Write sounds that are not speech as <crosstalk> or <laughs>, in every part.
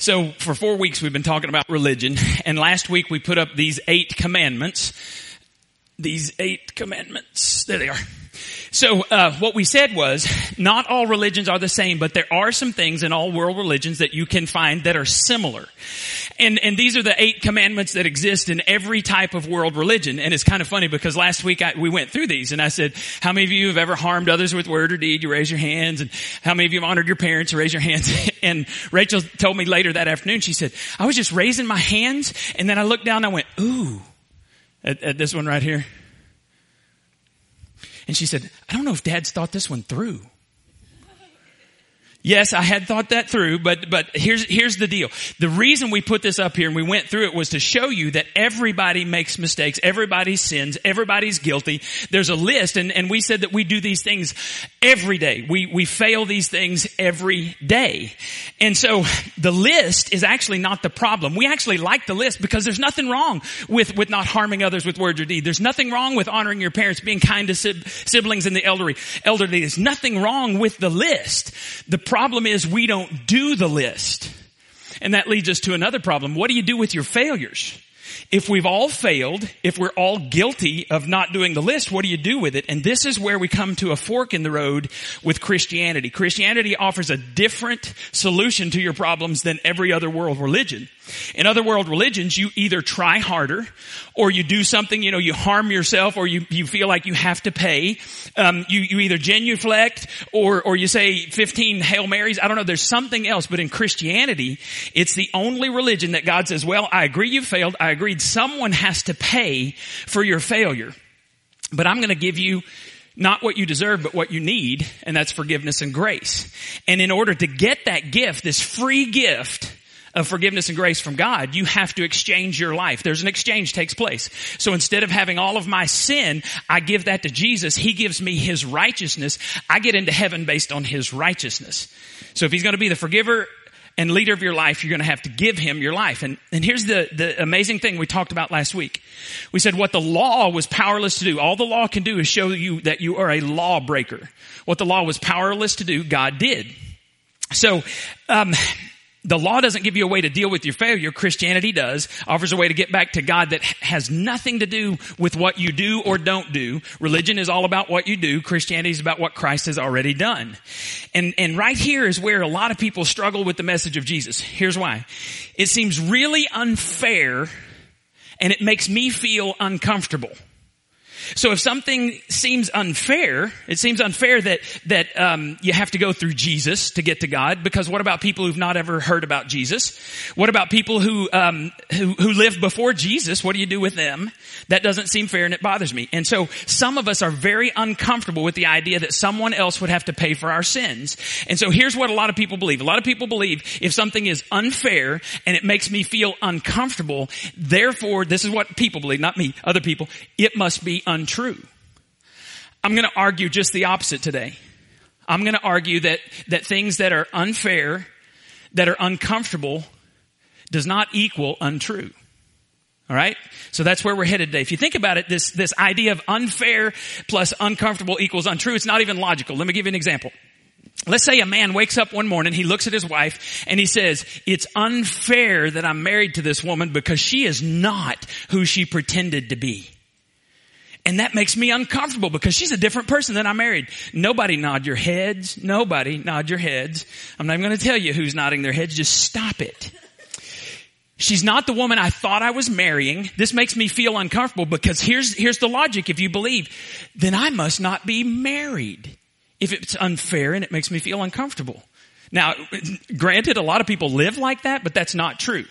So for four weeks we've been talking about religion and last week we put up these eight commandments. These eight commandments. There they are. So uh, what we said was not all religions are the same, but there are some things in all world religions that you can find that are similar. And and these are the eight commandments that exist in every type of world religion. And it's kind of funny because last week I, we went through these and I said, how many of you have ever harmed others with word or deed? You raise your hands. And how many of you have honored your parents? You Raise your hands. <laughs> and Rachel told me later that afternoon, she said, I was just raising my hands and then I looked down and I went, ooh, at, at this one right here. And she said, I don't know if dad's thought this one through. Yes, I had thought that through, but, but here's, here's the deal. The reason we put this up here and we went through it was to show you that everybody makes mistakes, everybody sins, everybody's guilty. There's a list and, and we said that we do these things every day. We, we fail these things every day. And so the list is actually not the problem. We actually like the list because there's nothing wrong with, with not harming others with words or deed. There's nothing wrong with honoring your parents, being kind to siblings and the elderly. Elderly. There's nothing wrong with the list. The problem is we don't do the list. And that leads us to another problem. What do you do with your failures? If we've all failed, if we're all guilty of not doing the list, what do you do with it? And this is where we come to a fork in the road with Christianity. Christianity offers a different solution to your problems than every other world religion. In other world religions, you either try harder or you do something, you know, you harm yourself or you, you feel like you have to pay. Um, you, you either genuflect or, or you say 15 Hail Marys. I don't know. There's something else. But in Christianity, it's the only religion that God says, well, I agree you failed. I agreed someone has to pay for your failure. But I'm going to give you not what you deserve, but what you need, and that's forgiveness and grace. And in order to get that gift, this free gift, of forgiveness and grace from God, you have to exchange your life. There's an exchange takes place. So instead of having all of my sin, I give that to Jesus. He gives me His righteousness. I get into heaven based on His righteousness. So if He's going to be the forgiver and leader of your life, you're going to have to give Him your life. And, and here's the, the amazing thing we talked about last week. We said what the law was powerless to do. All the law can do is show you that you are a lawbreaker. What the law was powerless to do, God did. So, um, the law doesn't give you a way to deal with your failure. Christianity does. Offers a way to get back to God that has nothing to do with what you do or don't do. Religion is all about what you do. Christianity is about what Christ has already done. And, and right here is where a lot of people struggle with the message of Jesus. Here's why. It seems really unfair and it makes me feel uncomfortable. So if something seems unfair, it seems unfair that that um, you have to go through Jesus to get to God. Because what about people who've not ever heard about Jesus? What about people who um, who, who lived before Jesus? What do you do with them? That doesn't seem fair, and it bothers me. And so some of us are very uncomfortable with the idea that someone else would have to pay for our sins. And so here's what a lot of people believe. A lot of people believe if something is unfair and it makes me feel uncomfortable, therefore this is what people believe, not me, other people. It must be untrue. I'm going to argue just the opposite today. I'm going to argue that, that things that are unfair, that are uncomfortable, does not equal untrue. All right? So that's where we're headed today. If you think about it, this, this idea of unfair plus uncomfortable equals untrue, it's not even logical. Let me give you an example. Let's say a man wakes up one morning, he looks at his wife and he says, it's unfair that I'm married to this woman because she is not who she pretended to be. And that makes me uncomfortable because she's a different person than I married. Nobody nod your heads. Nobody nod your heads. I'm not even going to tell you who's nodding their heads. Just stop it. She's not the woman I thought I was marrying. This makes me feel uncomfortable because here's, here's the logic. If you believe, then I must not be married. If it's unfair and it makes me feel uncomfortable. Now, granted, a lot of people live like that, but that's not true.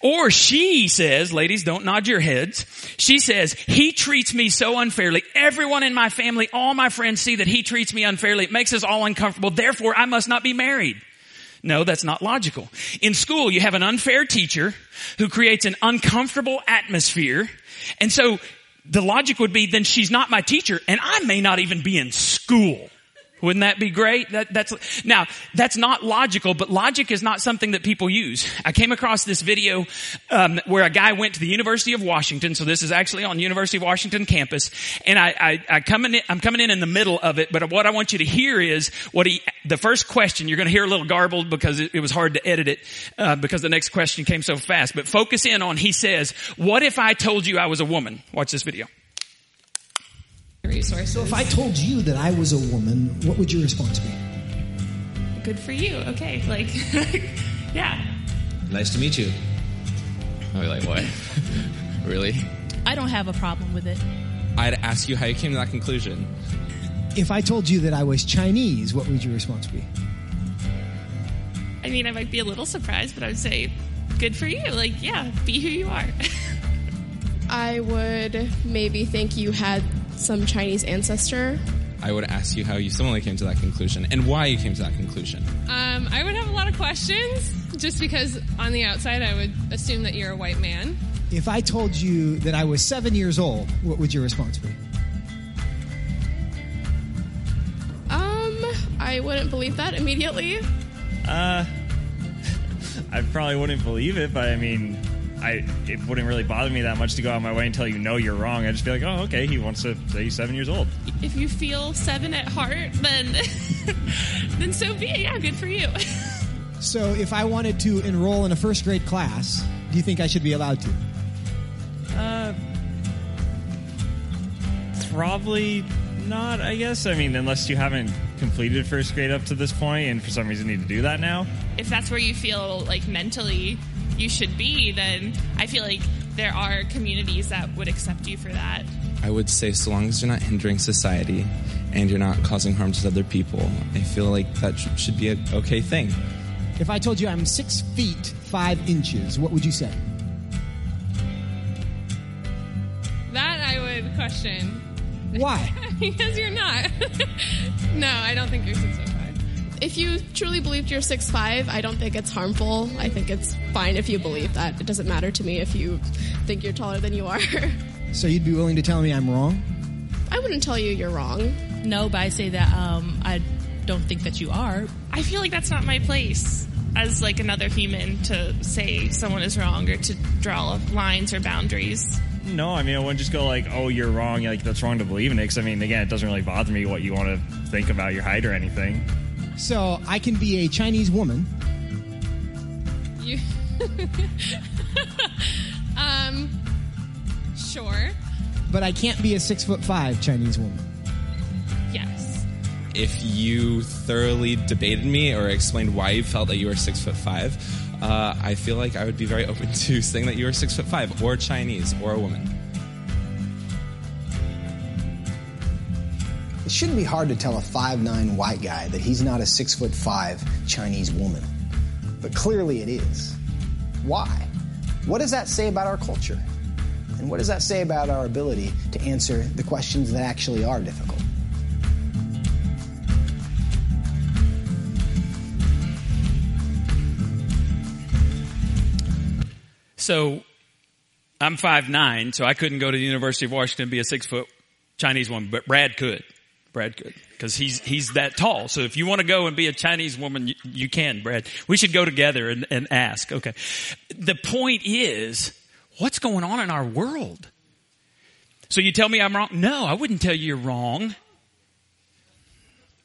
Or she says, ladies, don't nod your heads. She says, he treats me so unfairly. Everyone in my family, all my friends see that he treats me unfairly. It makes us all uncomfortable. Therefore, I must not be married. No, that's not logical. In school, you have an unfair teacher who creates an uncomfortable atmosphere. And so the logic would be, then she's not my teacher and I may not even be in school. Wouldn't that be great? That, that's, now, that's not logical, but logic is not something that people use. I came across this video, um, where a guy went to the University of Washington, so this is actually on University of Washington campus, and I, I, I coming in, I'm coming in in the middle of it, but what I want you to hear is what he, the first question, you're gonna hear a little garbled because it, it was hard to edit it, uh, because the next question came so fast, but focus in on, he says, what if I told you I was a woman? Watch this video resources. So if I told you that I was a woman, what would your response be? Good for you. Okay, like, <laughs> yeah. Nice to meet you. I'll be like, what? <laughs> really? I don't have a problem with it. I'd ask you how you came to that conclusion. If I told you that I was Chinese, what would your response be? I mean, I might be a little surprised, but I would say, good for you. Like, yeah, be who you are. <laughs> I would maybe think you had some Chinese ancestor. I would ask you how you similarly came to that conclusion and why you came to that conclusion. Um, I would have a lot of questions just because on the outside I would assume that you're a white man. If I told you that I was seven years old, what would your response be? Um, I wouldn't believe that immediately. Uh, <laughs> I probably wouldn't believe it, but I mean, I it wouldn't really bother me that much to go out my way and tell you no, you're wrong. I'd just be like, oh, okay, he wants to say he's seven years old. If you feel seven at heart, then <laughs> then so be it. Yeah, good for you. <laughs> So if I wanted to enroll in a first grade class, do you think I should be allowed to? Uh, probably not. I guess. I mean, unless you haven't completed first grade up to this point, and for some reason need to do that now. If that's where you feel like mentally you should be, then I feel like there are communities that would accept you for that. I would say, so long as you're not hindering society and you're not causing harm to other people, I feel like that should be an okay thing. If I told you I'm six feet five inches, what would you say? That I would question. Why? <laughs> because you're not. <laughs> no, I don't think you're six foot five. If you truly believed you're six five, I don't think it's harmful. I think it's fine if you believe that. It doesn't matter to me if you think you're taller than you are. <laughs> So you'd be willing to tell me I'm wrong? I wouldn't tell you you're wrong. No, but I say that um, I don't think that you are. I feel like that's not my place as like another human to say someone is wrong or to draw lines or boundaries. No, I mean I wouldn't just go like, "Oh, you're wrong." Like that's wrong to believe in it. Because I mean, again, it doesn't really bother me what you want to think about your height or anything. So I can be a Chinese woman. You. <laughs> um. Sure. But I can't be a six foot five Chinese woman. Yes. If you thoroughly debated me or explained why you felt that you were six foot five, uh, I feel like I would be very open to saying that you were six foot five, or Chinese, or a woman. It shouldn't be hard to tell a 5'9 white guy that he's not a 6 foot 5 Chinese woman. But clearly it is. Why? What does that say about our culture? And what does that say about our ability to answer the questions that actually are difficult? So I'm five nine, so I couldn't go to the University of Washington and be a six foot Chinese woman, but Brad could. Brad could because he's he's that tall. So if you want to go and be a Chinese woman, you, you can, Brad. We should go together and, and ask. Okay. The point is, what's going on in our world? So you tell me I'm wrong? No, I wouldn't tell you you're wrong.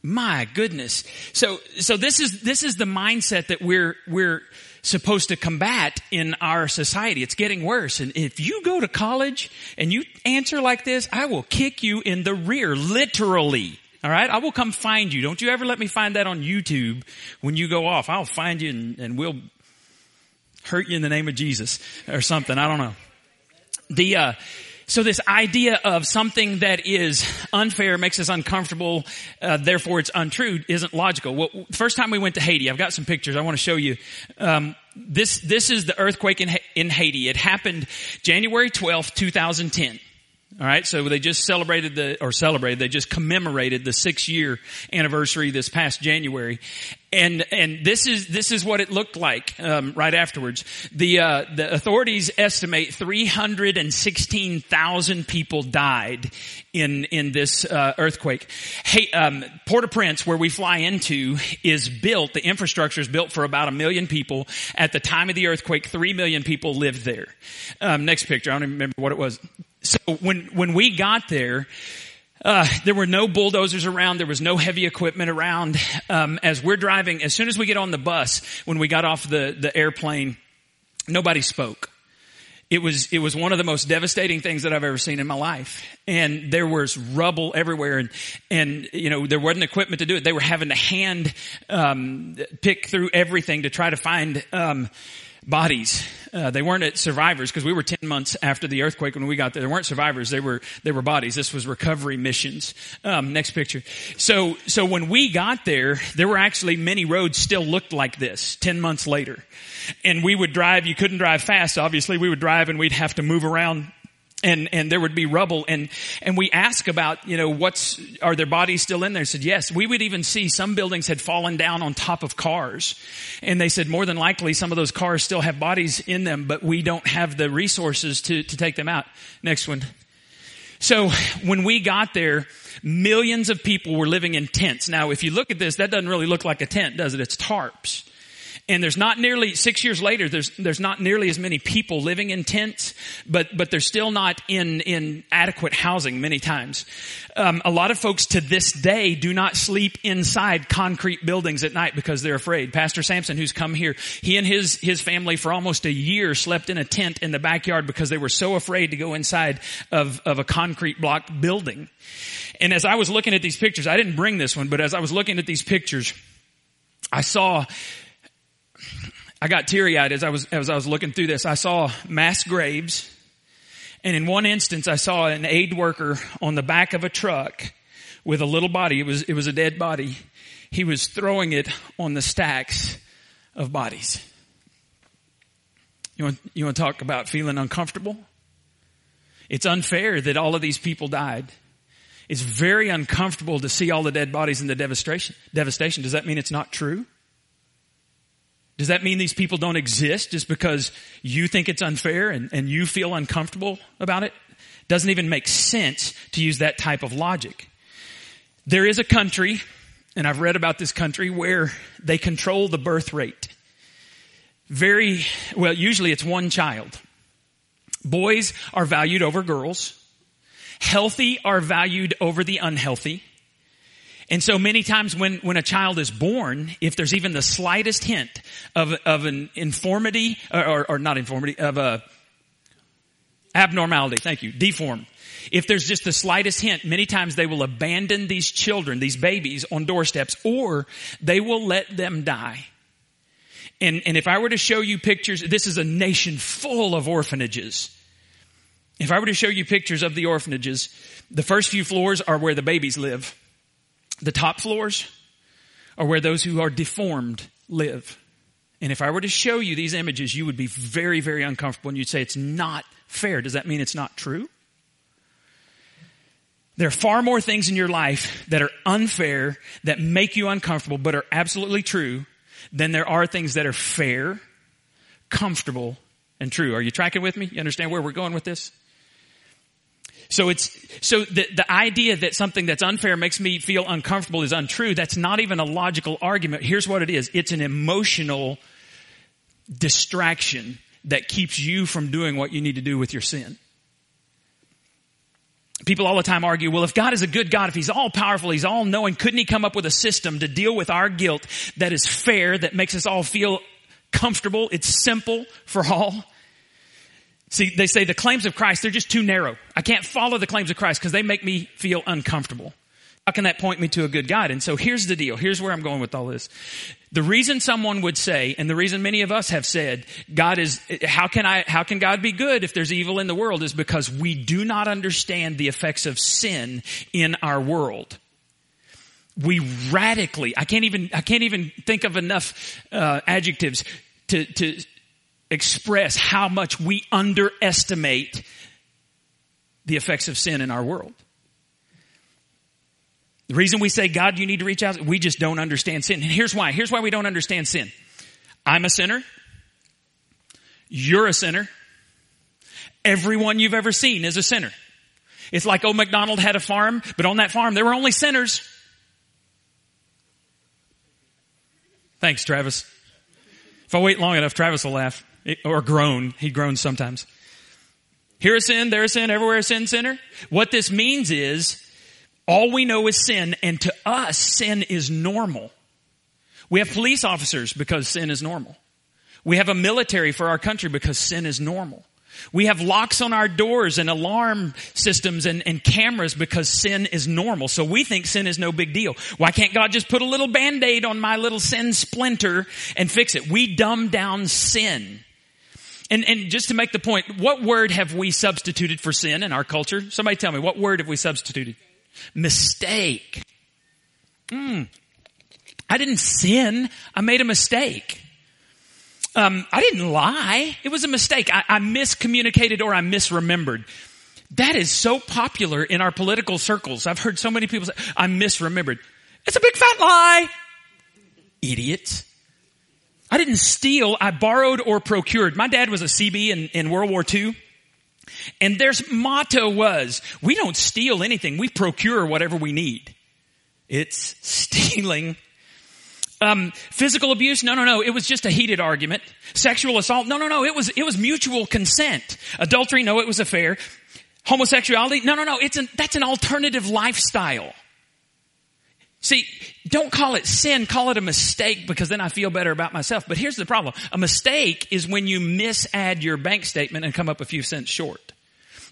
My goodness. So so this is this is the mindset that we're we're supposed to combat in our society. It's getting worse. And if you go to college and you answer like this, I will kick you in the rear, literally. All right. I will come find you. Don't you ever let me find that on YouTube when you go off. I'll find you and, and we'll hurt you in the name of Jesus or something. I don't know. The, uh, so this idea of something that is unfair makes us uncomfortable, uh, therefore it's untrue, isn't logical. Well, first time we went to Haiti, I've got some pictures I want to show you. Um, this this is the earthquake in in Haiti. It happened January twelfth, two thousand ten. All right, so they just celebrated the, or celebrated, they just commemorated the six year anniversary this past January. And, and this is, this is what it looked like, um, right afterwards. The, uh, the authorities estimate 316,000 people died in, in this, uh, earthquake. Hey, um, Port-au-Prince, where we fly into, is built, the infrastructure is built for about a million people. At the time of the earthquake, three million people lived there. Um, next picture, I don't even remember what it was. So when, when we got there, uh, there were no bulldozers around. There was no heavy equipment around. Um, as we're driving, as soon as we get on the bus, when we got off the, the airplane, nobody spoke. It was, it was one of the most devastating things that I've ever seen in my life. And there was rubble everywhere and, and, you know, there wasn't equipment to do it. They were having to hand, um, pick through everything to try to find, um, bodies. Uh, they weren't survivors because we were 10 months after the earthquake when we got there. They weren't survivors. They were, they were bodies. This was recovery missions. Um, next picture. So, so when we got there, there were actually many roads still looked like this 10 months later. And we would drive, you couldn't drive fast, obviously. We would drive and we'd have to move around and and there would be rubble. And and we ask about you know what's are their bodies still in there? Said yes. We would even see some buildings had fallen down on top of cars. And they said more than likely some of those cars still have bodies in them but we don't have the resources to to take them out. Next one. So when we got there millions of people were living in tents. Now if you look at this that doesn't really look like a tent does it? It's tarps and there's not nearly six years later there's there's not nearly as many people living in tents but but they're still not in in adequate housing many times. Um, a lot of folks to this day do not sleep inside concrete buildings at night because they're afraid. Pastor sampson who's come here he and his his family for almost a year slept in a tent in the backyard because they were so afraid to go inside of of a concrete block building. And as i was looking at these pictures i didn't bring this one but as i was looking at these pictures I saw I got teary eyed as I was, as I was looking through this. I saw mass graves. And in one instance, I saw an aid worker on the back of a truck with a little body. It was, it was a dead body. He was throwing it on the stacks of bodies. You want, you want to talk about feeling uncomfortable? It's unfair that all of these people died. It's very uncomfortable to see all the dead bodies and the devastation. Devastation. Does that mean it's not true? Does that mean these people don't exist just because you think it's unfair and, and you feel uncomfortable about it? Doesn't even make sense to use that type of logic. There is a country, and I've read about this country, where they control the birth rate. Very, well, usually it's one child. Boys are valued over girls. Healthy are valued over the unhealthy. And so many times when, when a child is born, if there's even the slightest hint of, of an informity, or, or, not informity, of a abnormality, thank you, deform. If there's just the slightest hint, many times they will abandon these children, these babies on doorsteps, or they will let them die. And, and if I were to show you pictures, this is a nation full of orphanages. If I were to show you pictures of the orphanages, the first few floors are where the babies live. The top floors are where those who are deformed live. And if I were to show you these images, you would be very, very uncomfortable and you'd say it's not fair. Does that mean it's not true? There are far more things in your life that are unfair, that make you uncomfortable, but are absolutely true than there are things that are fair, comfortable, and true. Are you tracking with me? You understand where we're going with this? So it's, so the, the idea that something that's unfair makes me feel uncomfortable is untrue. That's not even a logical argument. Here's what it is. It's an emotional distraction that keeps you from doing what you need to do with your sin. People all the time argue, well, if God is a good God, if He's all powerful, He's all knowing, couldn't He come up with a system to deal with our guilt that is fair, that makes us all feel comfortable? It's simple for all. See, they say the claims of Christ, they're just too narrow. I can't follow the claims of Christ because they make me feel uncomfortable. How can that point me to a good God? And so here's the deal. Here's where I'm going with all this. The reason someone would say, and the reason many of us have said, God is, how can I, how can God be good if there's evil in the world is because we do not understand the effects of sin in our world. We radically, I can't even, I can't even think of enough, uh, adjectives to, to express how much we underestimate the effects of sin in our world. The reason we say, God, you need to reach out, we just don't understand sin. And here's why. Here's why we don't understand sin. I'm a sinner. You're a sinner. Everyone you've ever seen is a sinner. It's like old MacDonald had a farm, but on that farm there were only sinners. Thanks, Travis. If I wait long enough, Travis will laugh. Or groan. He groans sometimes. Here a sin, there a sin, everywhere a sin, sinner. What this means is, all we know is sin, and to us, sin is normal. We have police officers because sin is normal. We have a military for our country because sin is normal. We have locks on our doors and alarm systems and, and, cameras because sin is normal. So we think sin is no big deal. Why can't God just put a little band-aid on my little sin splinter and fix it? We dumb down sin. And, and just to make the point, what word have we substituted for sin in our culture? Somebody tell me, what word have we substituted? Mistake. Hmm. I didn't sin. I made a mistake. Um, I didn't lie. It was a mistake. I, I miscommunicated or I misremembered. That is so popular in our political circles. I've heard so many people say, I misremembered. It's a big fat lie. Idiots. I didn't steal. I borrowed or procured. My dad was a Seabee in, in World War II. And their motto was, we don't steal anything. We procure whatever we need. It's stealing um, physical abuse? No, no, no. It was just a heated argument. Sexual assault? No, no, no. It was it was mutual consent. Adultery? No, it was affair. Homosexuality? No, no, no. It's an that's an alternative lifestyle. See, don't call it sin, call it a mistake because then I feel better about myself. But here's the problem. A mistake is when you misadd your bank statement and come up a few cents short.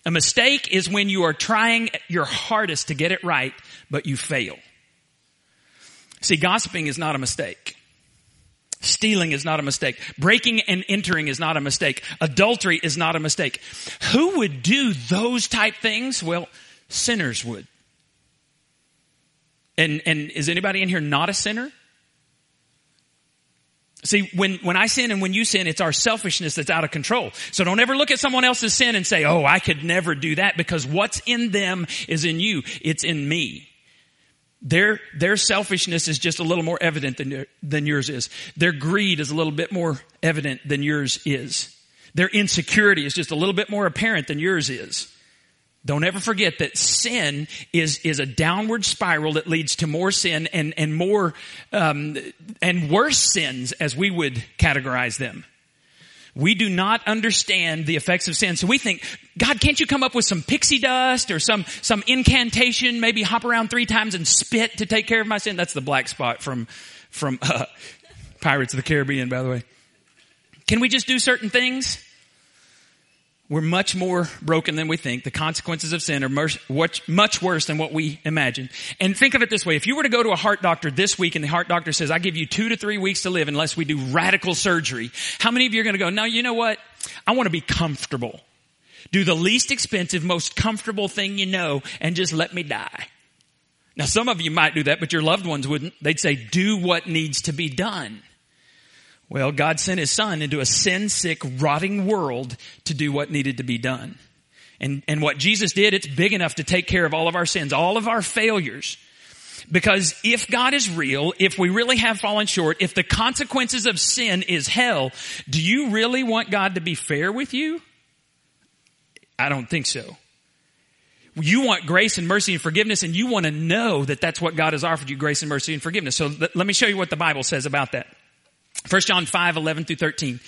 A mistake is when you are trying your hardest to get it right, but you fail. See, gossiping is not a mistake. Stealing is not a mistake. Breaking and entering is not a mistake. Adultery is not a mistake. Who would do those type things? Well, sinners would. And, and is anybody in here not a sinner? See, when, when I sin and when you sin, it's our selfishness that's out of control. So don't ever look at someone else's sin and say, oh, I could never do that because what's in them is in you. It's in me. Their, their selfishness is just a little more evident than, than yours is. Their greed is a little bit more evident than yours is. Their insecurity is just a little bit more apparent than yours is. Don't ever forget that sin is, is a downward spiral that leads to more sin and, and more, um, and worse sins as we would categorize them. We do not understand the effects of sin. So we think, God, can't you come up with some pixie dust or some, some incantation, maybe hop around three times and spit to take care of my sin? That's the black spot from, from, uh, Pirates of the Caribbean, by the way. Can we just do certain things? We're much more broken than we think. The consequences of sin are much, worse than what we imagine. And think of it this way. If you were to go to a heart doctor this week and the heart doctor says, I give you two to three weeks to live unless we do radical surgery, how many of you are going to go, no, you know what? I want to be comfortable. Do the least expensive, most comfortable thing you know and just let me die. Now some of you might do that, but your loved ones wouldn't. They'd say, do what needs to be done. Well, God sent His Son into a sin sick, rotting world to do what needed to be done. And, and what Jesus did, it's big enough to take care of all of our sins, all of our failures. Because if God is real, if we really have fallen short, if the consequences of sin is hell, do you really want God to be fair with you? I don't think so. You want grace and mercy and forgiveness and you want to know that that's what God has offered you, grace and mercy and forgiveness. So let me show you what the Bible says about that. 1 John 5, 11 through 13.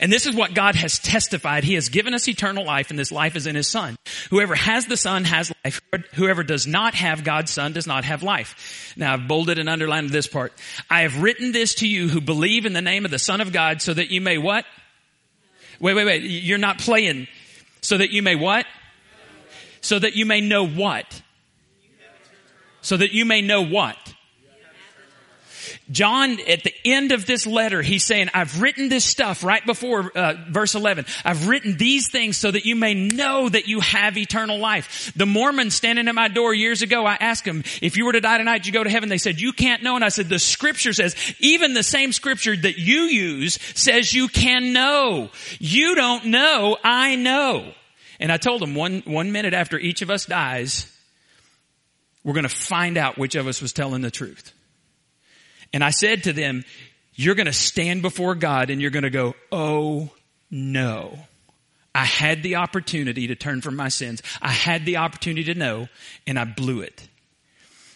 And this is what God has testified. He has given us eternal life and this life is in His Son. Whoever has the Son has life. Whoever does not have God's Son does not have life. Now I've bolded and underlined this part. I have written this to you who believe in the name of the Son of God so that you may what? Wait, wait, wait. You're not playing. So that you may what? So that you may know what? So that you may know what? John, at the end of this letter, he's saying, I've written this stuff right before uh, verse 11. I've written these things so that you may know that you have eternal life. The Mormons standing at my door years ago, I asked them, if you were to die tonight, you go to heaven? They said, you can't know. And I said, the scripture says, even the same scripture that you use says you can know. You don't know, I know. And I told them one, one minute after each of us dies, we're going to find out which of us was telling the truth. And I said to them, you're going to stand before God and you're going to go, oh no. I had the opportunity to turn from my sins. I had the opportunity to know and I blew it.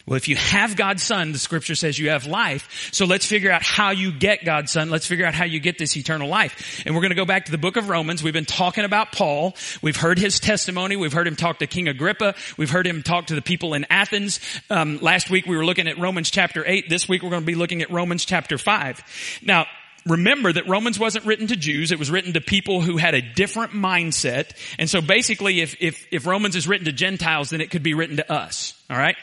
Well, if you have God's son, the scripture says you have life. So let's figure out how you get God's son. Let's figure out how you get this eternal life. And we're going to go back to the book of Romans. We've been talking about Paul. We've heard his testimony. We've heard him talk to King Agrippa. We've heard him talk to the people in Athens. Um, last week we were looking at Romans chapter 8. This week we're going to be looking at Romans chapter 5. Now, remember that Romans wasn't written to Jews. It was written to people who had a different mindset. And so basically if, if, if Romans is written to Gentiles, then it could be written to us. All right?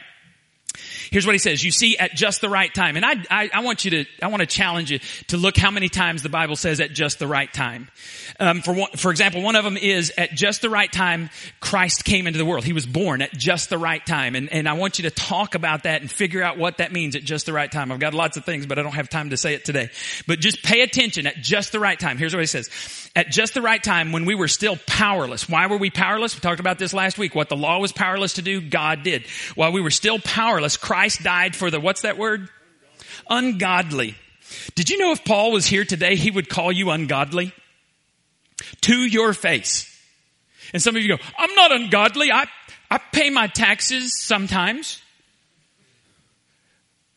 Here's what he says. You see at just the right time. And I, I, I, want you to, I want to challenge you to look how many times the Bible says at just the right time. Um, for one, for example, one of them is at just the right time, Christ came into the world. He was born at just the right time. And, and I want you to talk about that and figure out what that means at just the right time. I've got lots of things, but I don't have time to say it today. But just pay attention at just the right time. Here's what he says. At just the right time when we were still powerless. Why were we powerless? We talked about this last week. What the law was powerless to do, God did. While we were still powerless, Christ died for the, what's that word? Ungodly. Did you know if Paul was here today, he would call you ungodly? To your face. And some of you go, I'm not ungodly. I, I pay my taxes sometimes.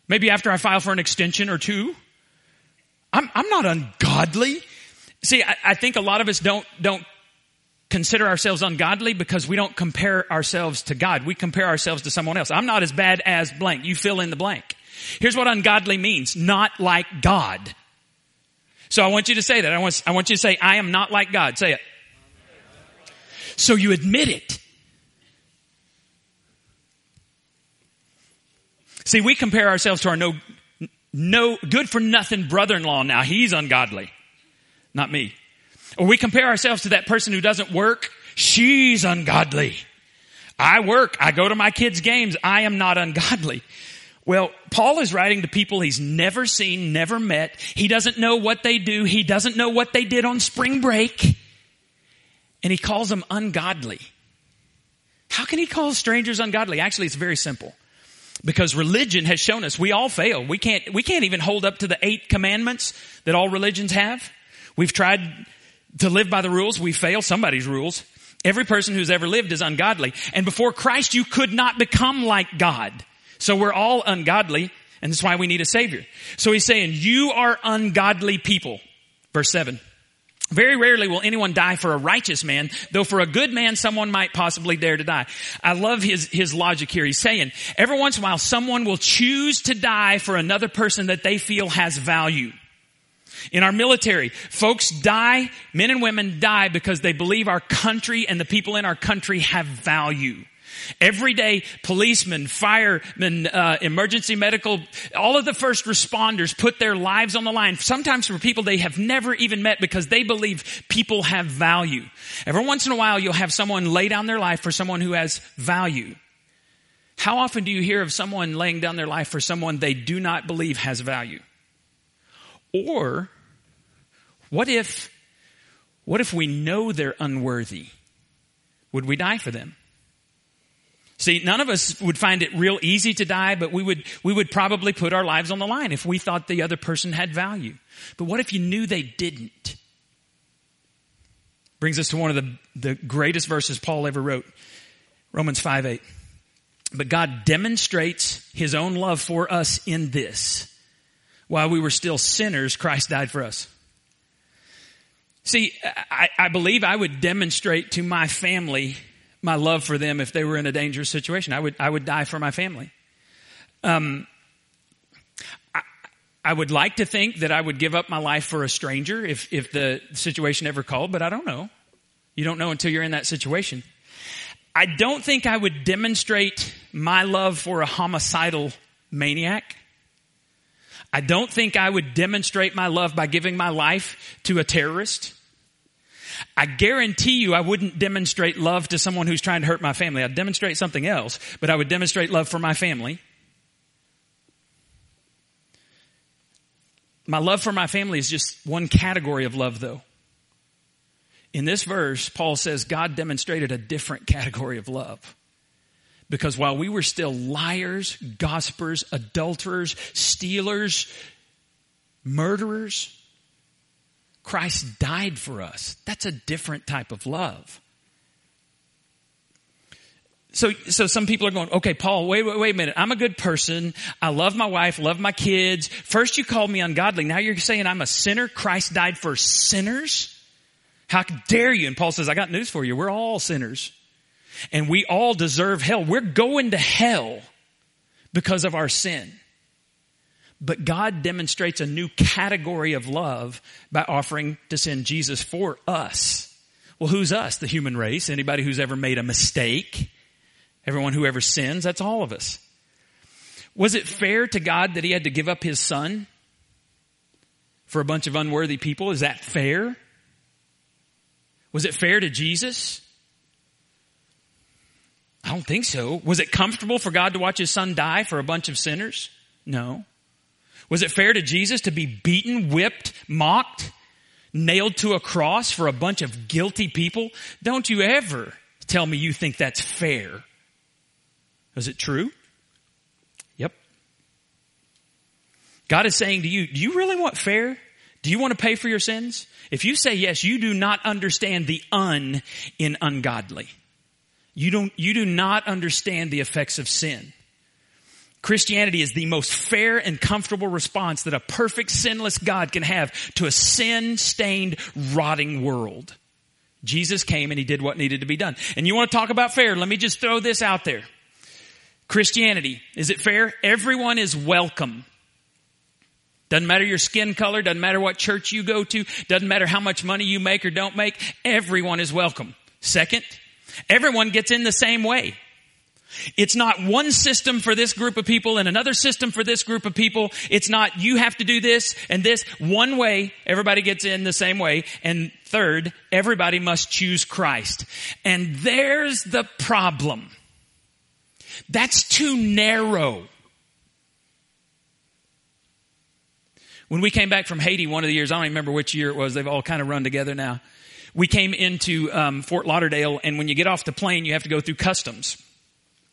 Maybe after I file for an extension or two. I'm, I'm not ungodly. See, I, I think a lot of us don't, don't consider ourselves ungodly because we don't compare ourselves to God. We compare ourselves to someone else. I'm not as bad as blank. You fill in the blank. Here's what ungodly means. Not like God. So I want you to say that. I want, I want you to say, I am not like God. Say it. So you admit it. See, we compare ourselves to our no, no, good for nothing brother-in-law now. He's ungodly. Not me. Or we compare ourselves to that person who doesn't work. She's ungodly. I work. I go to my kids' games. I am not ungodly. Well, Paul is writing to people he's never seen, never met. He doesn't know what they do. He doesn't know what they did on spring break. And he calls them ungodly. How can he call strangers ungodly? Actually, it's very simple. Because religion has shown us we all fail. We can't, we can't even hold up to the eight commandments that all religions have. We've tried to live by the rules. We fail somebody's rules. Every person who's ever lived is ungodly. And before Christ, you could not become like God. So we're all ungodly, and that's why we need a savior. So he's saying, you are ungodly people. Verse 7. Very rarely will anyone die for a righteous man, though for a good man someone might possibly dare to die. I love his, his logic here. He's saying, every once in a while someone will choose to die for another person that they feel has value. In our military, folks die, men and women die because they believe our country and the people in our country have value. Every day, policemen, firemen, uh, emergency medical, all of the first responders put their lives on the line, sometimes for people they have never even met because they believe people have value. Every once in a while, you'll have someone lay down their life for someone who has value. How often do you hear of someone laying down their life for someone they do not believe has value? Or, what if, what if we know they're unworthy? Would we die for them? See, none of us would find it real easy to die, but we would, we would probably put our lives on the line if we thought the other person had value. But what if you knew they didn't? Brings us to one of the, the greatest verses Paul ever wrote. Romans 5 8. But God demonstrates his own love for us in this. While we were still sinners, Christ died for us. See, I, I believe I would demonstrate to my family my love for them if they were in a dangerous situation. I would, I would die for my family. Um, I, I would like to think that I would give up my life for a stranger if, if the situation ever called, but I don't know. You don't know until you're in that situation. I don't think I would demonstrate my love for a homicidal maniac. I don't think I would demonstrate my love by giving my life to a terrorist. I guarantee you I wouldn't demonstrate love to someone who's trying to hurt my family. I'd demonstrate something else, but I would demonstrate love for my family. My love for my family is just one category of love though. In this verse, Paul says God demonstrated a different category of love. Because while we were still liars, gossipers, adulterers, stealers, murderers, Christ died for us. That's a different type of love. So, so some people are going, okay, Paul, wait, wait, wait a minute. I'm a good person. I love my wife, love my kids. First you called me ungodly. Now you're saying I'm a sinner. Christ died for sinners. How dare you? And Paul says, I got news for you. We're all sinners and we all deserve hell. We're going to hell because of our sin. But God demonstrates a new category of love by offering to send Jesus for us. Well, who's us? The human race. Anybody who's ever made a mistake. Everyone who ever sins. That's all of us. Was it fair to God that he had to give up his son for a bunch of unworthy people? Is that fair? Was it fair to Jesus? I don't think so. Was it comfortable for God to watch his son die for a bunch of sinners? No. Was it fair to Jesus to be beaten, whipped, mocked, nailed to a cross for a bunch of guilty people? Don't you ever tell me you think that's fair. Is it true? Yep. God is saying to you, do you really want fair? Do you want to pay for your sins? If you say yes, you do not understand the un in ungodly. You don't, you do not understand the effects of sin. Christianity is the most fair and comfortable response that a perfect sinless God can have to a sin stained, rotting world. Jesus came and he did what needed to be done. And you want to talk about fair? Let me just throw this out there. Christianity, is it fair? Everyone is welcome. Doesn't matter your skin color, doesn't matter what church you go to, doesn't matter how much money you make or don't make, everyone is welcome. Second, Everyone gets in the same way. It's not one system for this group of people and another system for this group of people. It's not you have to do this and this. One way, everybody gets in the same way. And third, everybody must choose Christ. And there's the problem. That's too narrow. When we came back from Haiti one of the years, I don't remember which year it was, they've all kind of run together now we came into um, Fort Lauderdale, and when you get off the plane, you have to go through customs.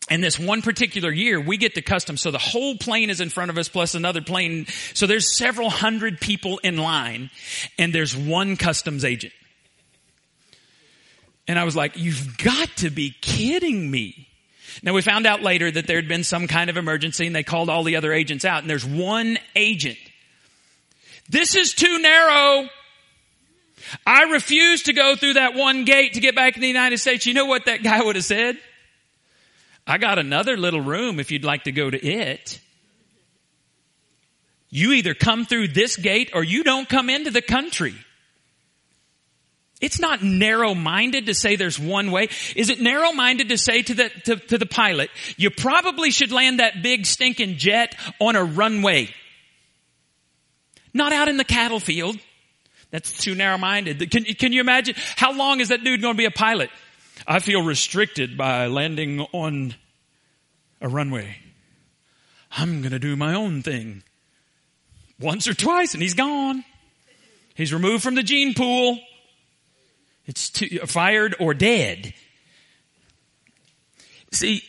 And this one particular year, we get to customs, so the whole plane is in front of us, plus another plane. So there's several hundred people in line, and there's one customs agent. And I was like, you've got to be kidding me. Now we found out later that there had been some kind of emergency and they called all the other agents out and there's one agent. This is too narrow. I refuse to go through that one gate to get back in the United States. You know what that guy would have said? I got another little room if you'd like to go to it. You either come through this gate or you don't come into the country. It's not narrow-minded to say there's one way. Is it narrow-minded to say to the, to, to the pilot, you probably should land that big stinking jet on a runway? Not out in the cattle field. That's too narrow-minded. Can, can you imagine? How long is that dude going to be a pilot? I feel restricted by landing on a runway. I'm going to do my own thing. Once or twice and he's gone. He's removed from the gene pool. It's too, fired or dead. See,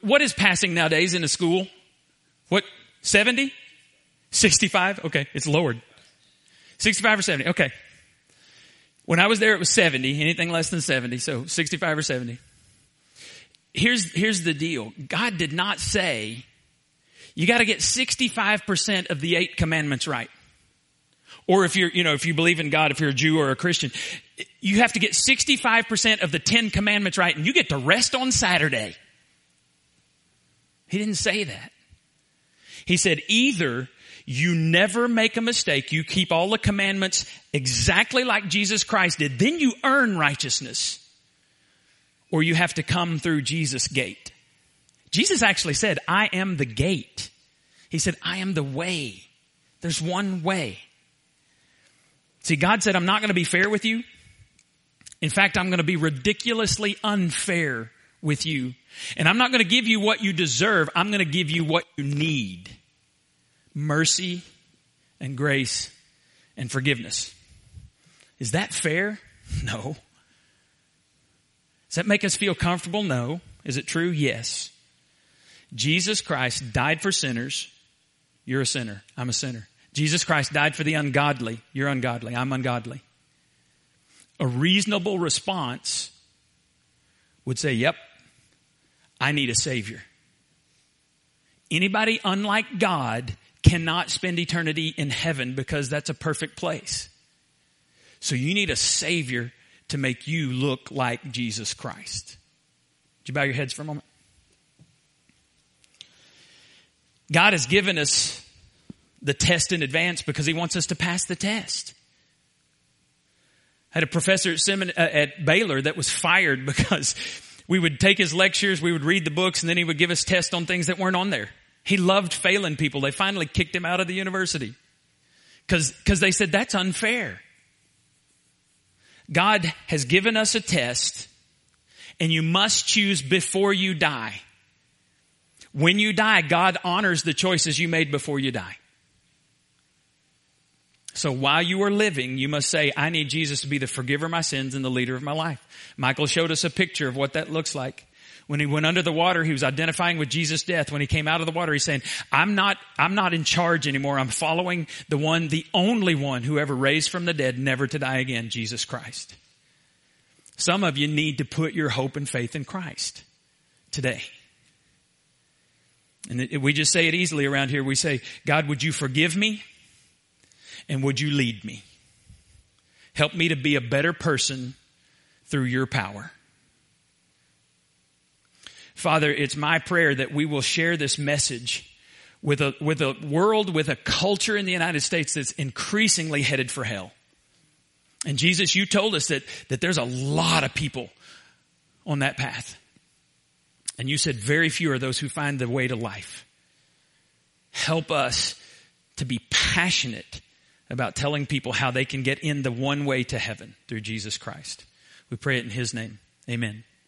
what is passing nowadays in a school? What, 70? 65? Okay, it's lowered. 65 or 70. Okay. When I was there, it was 70. Anything less than 70. So 65 or 70. Here's, here's the deal. God did not say, you gotta get 65% of the eight commandments right. Or if you're, you know, if you believe in God, if you're a Jew or a Christian, you have to get 65% of the 10 commandments right and you get to rest on Saturday. He didn't say that. He said either you never make a mistake. You keep all the commandments exactly like Jesus Christ did. Then you earn righteousness. Or you have to come through Jesus' gate. Jesus actually said, I am the gate. He said, I am the way. There's one way. See, God said, I'm not going to be fair with you. In fact, I'm going to be ridiculously unfair with you. And I'm not going to give you what you deserve. I'm going to give you what you need mercy and grace and forgiveness. Is that fair? <laughs> No. Does that make us feel comfortable? No. Is it true? Yes. Jesus Christ died for sinners. You're a sinner. I'm a sinner. Jesus Christ died for the ungodly. You're ungodly. I'm ungodly. A reasonable response would say, Yep, I need a Savior. Anybody unlike God cannot spend eternity in heaven because that's a perfect place. So you need a Savior to make you look like Jesus Christ. Would you bow your heads for a moment? God has given us the test in advance because He wants us to pass the test. I had a professor at, Semin- uh, at Baylor that was fired <laughs> because we would take his lectures, we would read the books, and then he would give us tests on things that weren't on there. He loved failing people. They finally kicked him out of the university because they said that's unfair. God has given us a test, and you must choose before you die. When you die, God honors the choices you made before you die. So while you are living, you must say, I need Jesus to be the forgiver of my sins and the leader of my life. Michael showed us a picture of what that looks like. When he went under the water, he was identifying with Jesus' death. When he came out of the water, he's saying, I'm not, I'm not in charge anymore. I'm following the one, the only one who ever raised from the dead, never to die again, Jesus Christ. Some of you need to put your hope and faith in Christ today. And we just say it easily around here. We say, God, would you forgive me? And would you lead me? Help me to be a better person through your power. Father, it's my prayer that we will share this message with a, with a world, with a culture in the United States that's increasingly headed for hell. And Jesus, you told us that, that there's a lot of people on that path. And you said very few are those who find the way to life. Help us to be passionate about telling people how they can get in the one way to heaven through Jesus Christ. We pray it in His name. Amen.